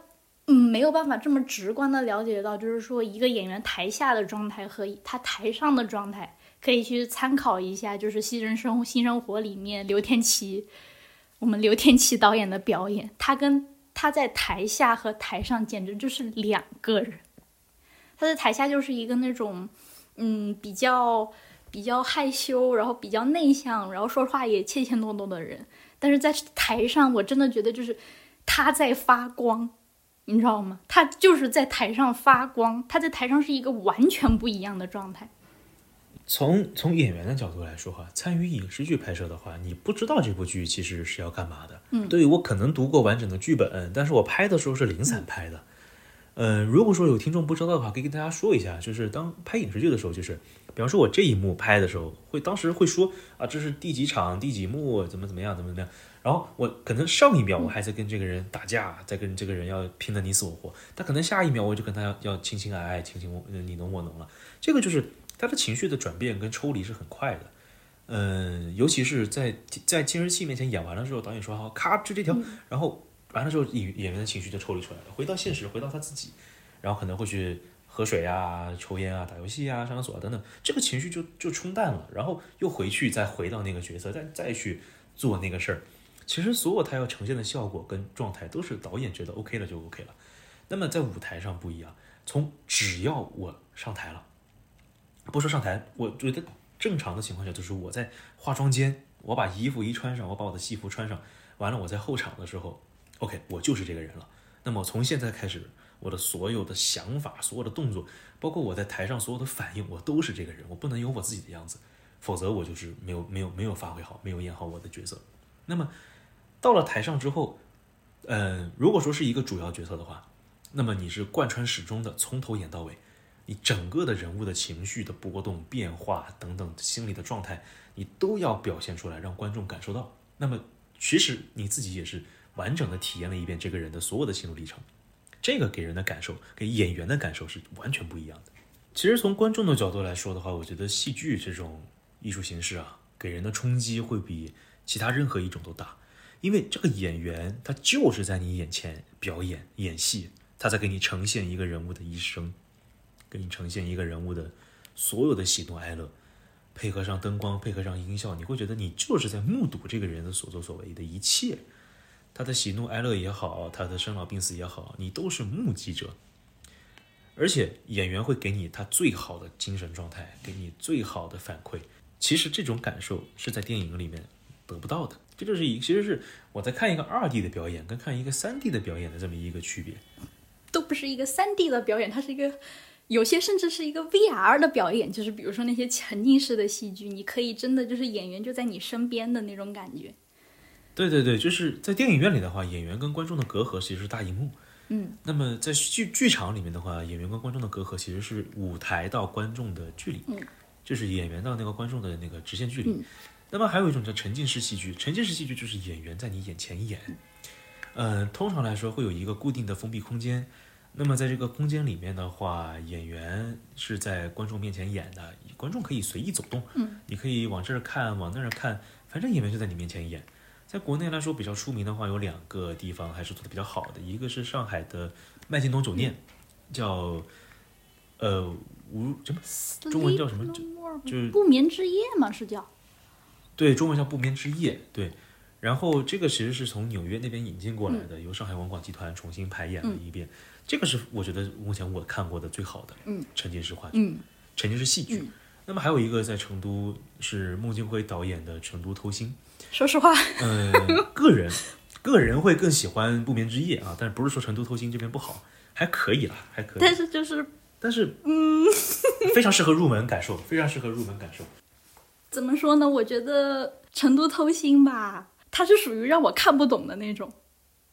嗯没有办法这么直观的了解到，就是说一个演员台下的状态和他台上的状态，可以去参考一下，就是《新人生新生活》里面刘天琪，我们刘天琪导演的表演，他跟他在台下和台上简直就是两个人。他在台下就是一个那种。嗯，比较比较害羞，然后比较内向，然后说话也怯怯懦懦的人，但是在台上，我真的觉得就是他在发光，你知道吗？他就是在台上发光，他在台上是一个完全不一样的状态。从从演员的角度来说哈，参与影视剧拍摄的话，你不知道这部剧其实是要干嘛的。嗯，对我可能读过完整的剧本，但是我拍的时候是零散拍的。嗯，如果说有听众不知道的话，可以跟大家说一下，就是当拍影视剧的时候，就是比方说我这一幕拍的时候，会当时会说啊，这是第几场第几幕，怎么怎么样，怎么怎么样。然后我可能上一秒我还在跟这个人打架，在跟这个人要拼的你死我活，但可能下一秒我就跟他要要亲亲爱爱，亲亲我你侬我侬了。这个就是他的情绪的转变跟抽离是很快的。嗯，尤其是在在监视器面前演完了之后，导演说好，咔就这条，然后。完了之后，演演员的情绪就抽离出来了，回到现实，回到他自己，然后可能会去喝水啊、抽烟啊、打游戏啊、上厕所啊等等，这个情绪就就冲淡了，然后又回去再回到那个角色，再再去做那个事儿。其实所有他要呈现的效果跟状态都是导演觉得 OK 了就 OK 了。那么在舞台上不一样，从只要我上台了，不说上台，我觉得正常的情况下就是我在化妆间，我把衣服一穿上，我把我的戏服穿上，完了我在后场的时候。OK，我就是这个人了。那么从现在开始，我的所有的想法、所有的动作，包括我在台上所有的反应，我都是这个人。我不能有我自己的样子，否则我就是没有、没有、没有发挥好，没有演好我的角色。那么到了台上之后，嗯，如果说是一个主要角色的话，那么你是贯穿始终的，从头演到尾，你整个的人物的情绪的波动、变化等等心理的状态，你都要表现出来，让观众感受到。那么其实你自己也是。完整的体验了一遍这个人的所有的心路历程，这个给人的感受，给演员的感受是完全不一样的。其实从观众的角度来说的话，我觉得戏剧这种艺术形式啊，给人的冲击会比其他任何一种都大，因为这个演员他就是在你眼前表演演戏，他在给你呈现一个人物的一生，给你呈现一个人物的所有的喜怒哀乐，配合上灯光，配合上音效，你会觉得你就是在目睹这个人的所作所为的一切。他的喜怒哀乐也好，他的生老病死也好，你都是目击者，而且演员会给你他最好的精神状态，给你最好的反馈。其实这种感受是在电影里面得不到的。这就是一，其实是我在看一个二 D 的表演跟看一个三 D 的表演的这么一个区别。都不是一个三 D 的表演，它是一个有些甚至是一个 VR 的表演，就是比如说那些沉浸式的戏剧，你可以真的就是演员就在你身边的那种感觉。对对对，就是在电影院里的话，演员跟观众的隔阂其实是大荧幕。嗯，那么在剧剧场里面的话，演员跟观众的隔阂其实是舞台到观众的距离，嗯，就是演员到那个观众的那个直线距离。那么还有一种叫沉浸式戏剧，沉浸式戏剧就是演员在你眼前演。嗯，通常来说会有一个固定的封闭空间，那么在这个空间里面的话，演员是在观众面前演的，观众可以随意走动，嗯，你可以往这儿看，往那儿看，反正演员就在你面前演。在国内来说比较出名的话，有两个地方还是做的比较好的，一个是上海的麦金东酒店，叫呃无什么中文叫什么就就是不眠之夜嘛，是叫对中文叫不眠之夜对，然后这个其实是从纽约那边引进过来的，由上海文广集团重新排演了一遍，这个是我觉得目前我看过的最好的沉浸式话剧，沉浸式戏剧。那么还有一个在成都是孟京辉导演的《成都偷心》。说实话，嗯，个人 个人会更喜欢《不眠之夜》啊，但是不是说《成都偷心》这边不好，还可以啦，还可以。但是就是，但是嗯，非常适合入门感受，非常适合入门感受。怎么说呢？我觉得《成都偷心》吧，它是属于让我看不懂的那种，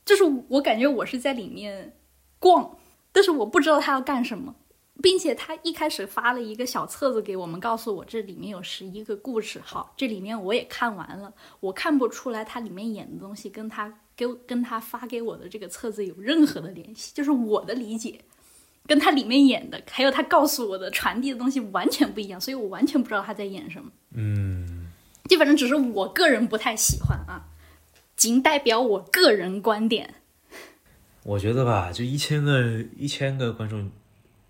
就是我感觉我是在里面逛，但是我不知道他要干什么，并且他一开始发了一个小册子给我们，告诉我这里面有十一个故事。好，这里面我也看完了，我看不出来他里面演的东西跟他给跟他发给我的这个册子有任何的联系，就是我的理解跟他里面演的，还有他告诉我的传递的东西完全不一样，所以我完全不知道他在演什么。嗯，基本上只是我个人不太喜欢啊，仅代表我个人观点。我觉得吧，就一千个一千个观众。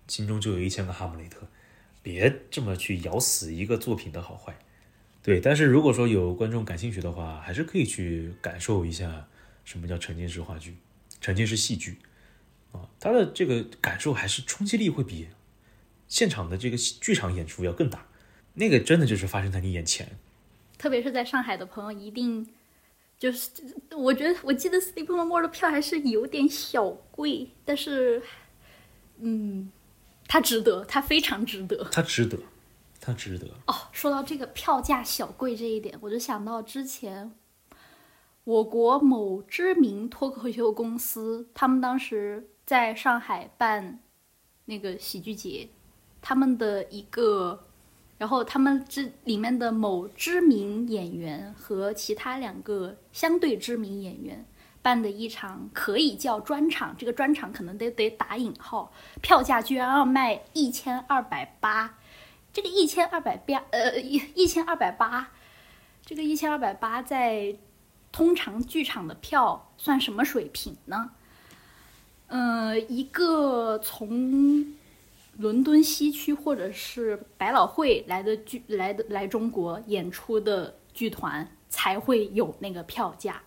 心中就有一千个哈姆雷特，别这么去咬死一个作品的好坏。对，但是如果说有观众感兴趣的话，还是可以去感受一下什么叫沉浸式话剧、沉浸式戏剧啊，它的这个感受还是冲击力会比现场的这个剧场演出要更大。那个真的就是发生在你眼前。特别是在上海的朋友，一定就是我觉得，我记得 Sleep No More 的票还是有点小贵，但是，嗯。它值得，他非常值得，他值得，他值得。哦，说到这个票价小贵这一点，我就想到之前我国某知名脱口秀公司，他们当时在上海办那个喜剧节，他们的一个，然后他们这里面的某知名演员和其他两个相对知名演员。办的一场可以叫专场，这个专场可能得得打引号，票价居然要卖一千二百八，这个一千二百八，呃，一一千二百八，这个一千二百八在通常剧场的票算什么水平呢？嗯，一个从伦敦西区或者是百老汇来的剧来的来中国演出的剧团才会有那个票价。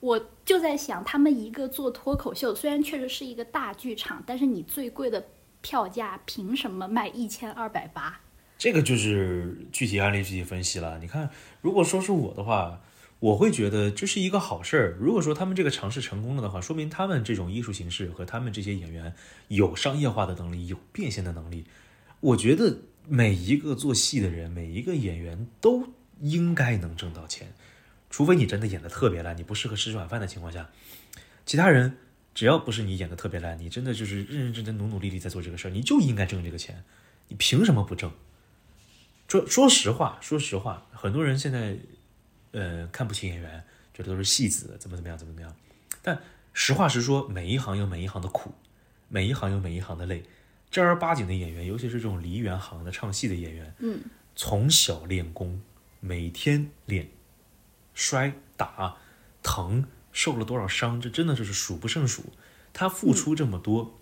我就在想，他们一个做脱口秀，虽然确实是一个大剧场，但是你最贵的票价凭什么卖一千二百八？这个就是具体案例具体分析了。你看，如果说是我的话，我会觉得这是一个好事儿。如果说他们这个尝试成功了的话，说明他们这种艺术形式和他们这些演员有商业化的能力，有变现的能力。我觉得每一个做戏的人，每一个演员都应该能挣到钱。除非你真的演的特别烂，你不适合吃这碗饭的情况下，其他人只要不是你演的特别烂，你真的就是认认真真、努努力力在做这个事儿，你就应该挣这个钱，你凭什么不挣？说说实话，说实话，很多人现在呃看不起演员，觉得都是戏子，怎么怎么样，怎么怎么样。但实话实说，每一行有每一行的苦，每一行有每一行的累。正儿八经的演员，尤其是这种梨园行的唱戏的演员，嗯，从小练功，每天练。摔打疼受了多少伤，这真的就是数不胜数。他付出这么多，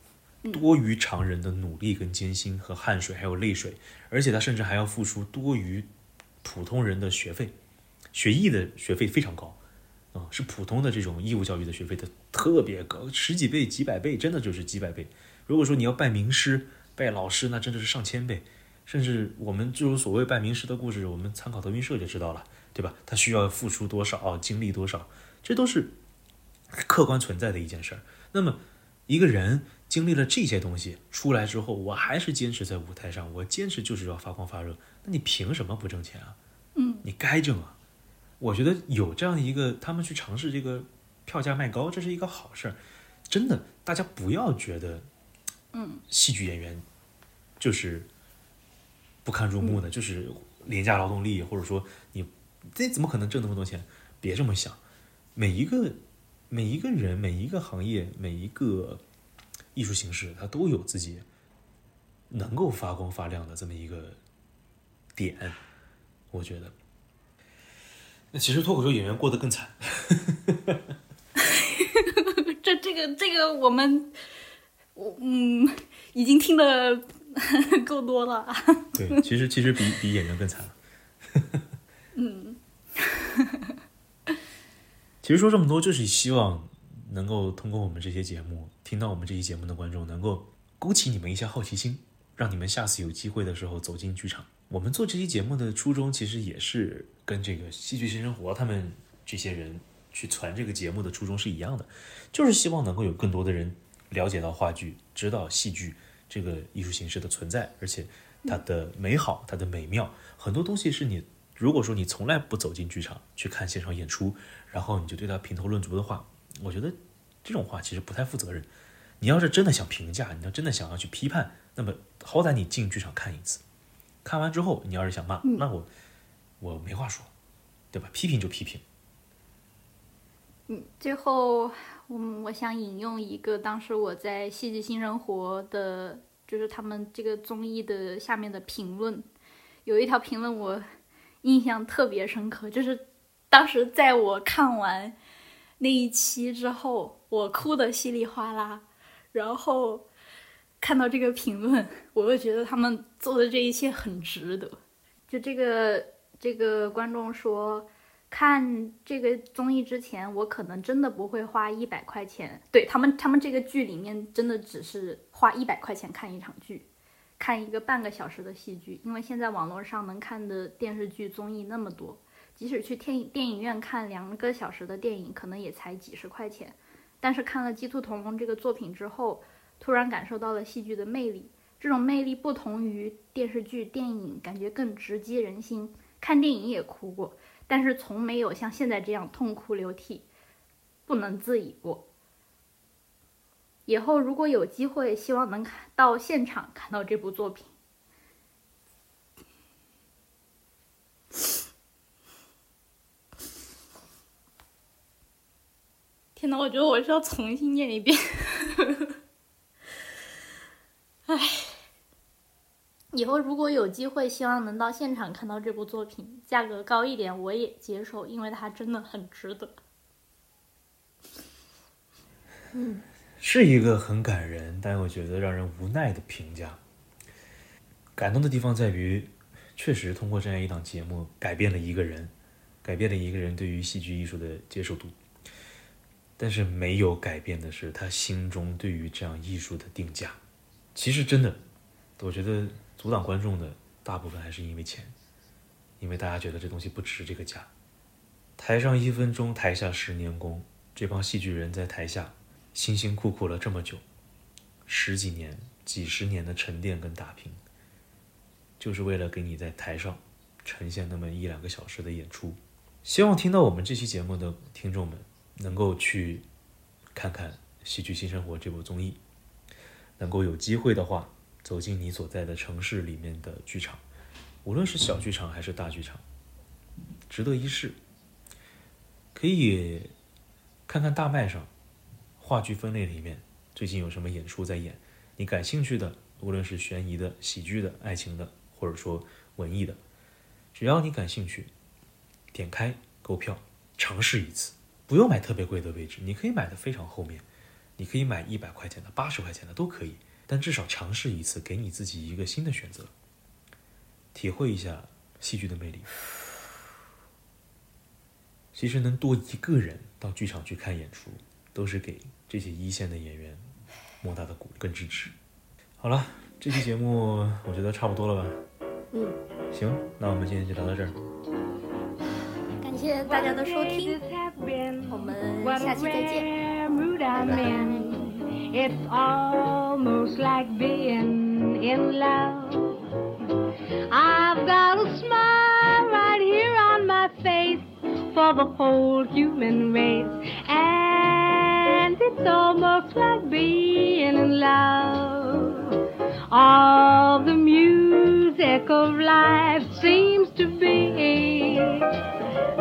多于常人的努力跟艰辛和汗水还有泪水，而且他甚至还要付出多于普通人的学费，学艺的学费非常高啊，是普通的这种义务教育的学费的特别高，十几倍、几百倍，真的就是几百倍。如果说你要拜名师、拜老师，那真的是上千倍。甚至我们这种所谓拜名师的故事，我们参考德云社就知道了。对吧？他需要付出多少，经历多少，这都是客观存在的一件事儿。那么，一个人经历了这些东西出来之后，我还是坚持在舞台上，我坚持就是要发光发热。那你凭什么不挣钱啊？嗯，你该挣啊！我觉得有这样一个，他们去尝试这个票价卖高，这是一个好事儿。真的，大家不要觉得，嗯，戏剧演员就是不堪入目的，就是廉价劳动力，或者说你。这怎么可能挣那么多钱？别这么想，每一个每一个人、每一个行业、每一个艺术形式，它都有自己能够发光发亮的这么一个点。我觉得，那其实脱口秀演员过得更惨。这、这个、这个，我们我嗯，已经听的 够多了。对，其实其实比比演员更惨。嗯，其实说这么多，就是希望能够通过我们这些节目，听到我们这期节目的观众，能够勾起你们一些好奇心，让你们下次有机会的时候走进剧场。我们做这期节目的初衷，其实也是跟这个戏剧新生活他们这些人去传这个节目的初衷是一样的，就是希望能够有更多的人了解到话剧，知道戏剧这个艺术形式的存在，而且它的美好，它的美妙，很多东西是你。如果说你从来不走进剧场去看现场演出，然后你就对他评头论足的话，我觉得这种话其实不太负责任。你要是真的想评价，你要真的想要去批判，那么好歹你进剧场看一次，看完之后你要是想骂，那我我没话说，对吧？批评就批评。嗯，最后，嗯，我想引用一个当时我在《戏剧新生活》的，就是他们这个综艺的下面的评论，有一条评论我印象特别深刻，就是当时在我看完那一期之后，我哭的稀里哗啦，然后看到这个评论，我又觉得他们做的这一切很值得。就这个这个观众说。看这个综艺之前，我可能真的不会花一百块钱。对他们，他们这个剧里面真的只是花一百块钱看一场剧，看一个半个小时的戏剧。因为现在网络上能看的电视剧、综艺那么多，即使去电影电影院看两个小时的电影，可能也才几十块钱。但是看了《鸡兔同笼》这个作品之后，突然感受到了戏剧的魅力。这种魅力不同于电视剧、电影，感觉更直击人心。看电影也哭过。但是从没有像现在这样痛哭流涕、不能自已过。以后如果有机会，希望能看到现场看到这部作品。天呐，我觉得我是要重新念一遍。唉。以后如果有机会，希望能到现场看到这部作品，价格高一点我也接受，因为它真的很值得。嗯，是一个很感人，但我觉得让人无奈的评价。感动的地方在于，确实通过这样一档节目改变了一个人，改变了一个人对于戏剧艺术的接受度。但是没有改变的是他心中对于这样艺术的定价。其实真的，我觉得。阻挡观众的大部分还是因为钱，因为大家觉得这东西不值这个价。台上一分钟，台下十年功。这帮戏剧人在台下辛辛苦苦了这么久，十几年、几十年的沉淀跟打拼，就是为了给你在台上呈现那么一两个小时的演出。希望听到我们这期节目的听众们能够去看看《戏剧新生活》这部综艺，能够有机会的话。走进你所在的城市里面的剧场，无论是小剧场还是大剧场，值得一试。可以看看大麦上话剧分类里面最近有什么演出在演，你感兴趣的，无论是悬疑的、喜剧的、爱情的，或者说文艺的，只要你感兴趣，点开购票尝试一次，不用买特别贵的位置，你可以买的非常后面，你可以买一百块钱的、八十块钱的都可以。但至少尝试一次，给你自己一个新的选择，体会一下戏剧的魅力。其实能多一个人到剧场去看演出，都是给这些一线的演员莫大的鼓励跟支持。好了，这期节目我觉得差不多了吧？嗯，行，那我们今天就聊到这儿。感谢大家的收听，我们下期再见，拜拜。It's almost like being in love. I've got a smile right here on my face for the whole human race. And it's almost like being in love. All the music of life seems to be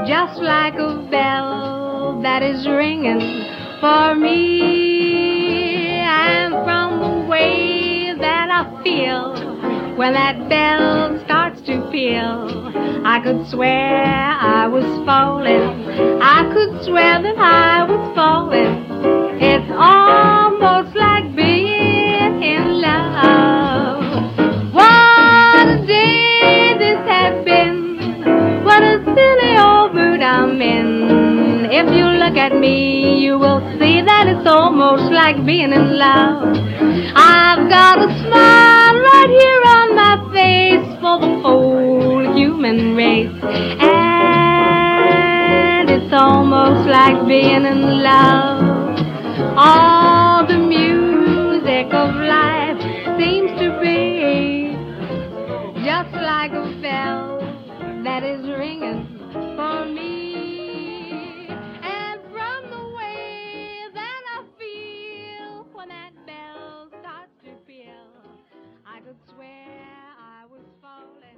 just like a bell that is ringing for me and from the way that I feel when that bell starts to peal. I could swear I was falling. I could swear that I was falling. Almost like being in love. What a day this has been. What a silly old mood I'm in. If you look at me, you will see that it's almost like being in love. I've got a smile right here on my face for the whole human race. And it's almost like being in love. All the music of life seems to be just like a bell that is ringing for me. And from the way that I feel when that bell starts to peal, I could swear I was falling.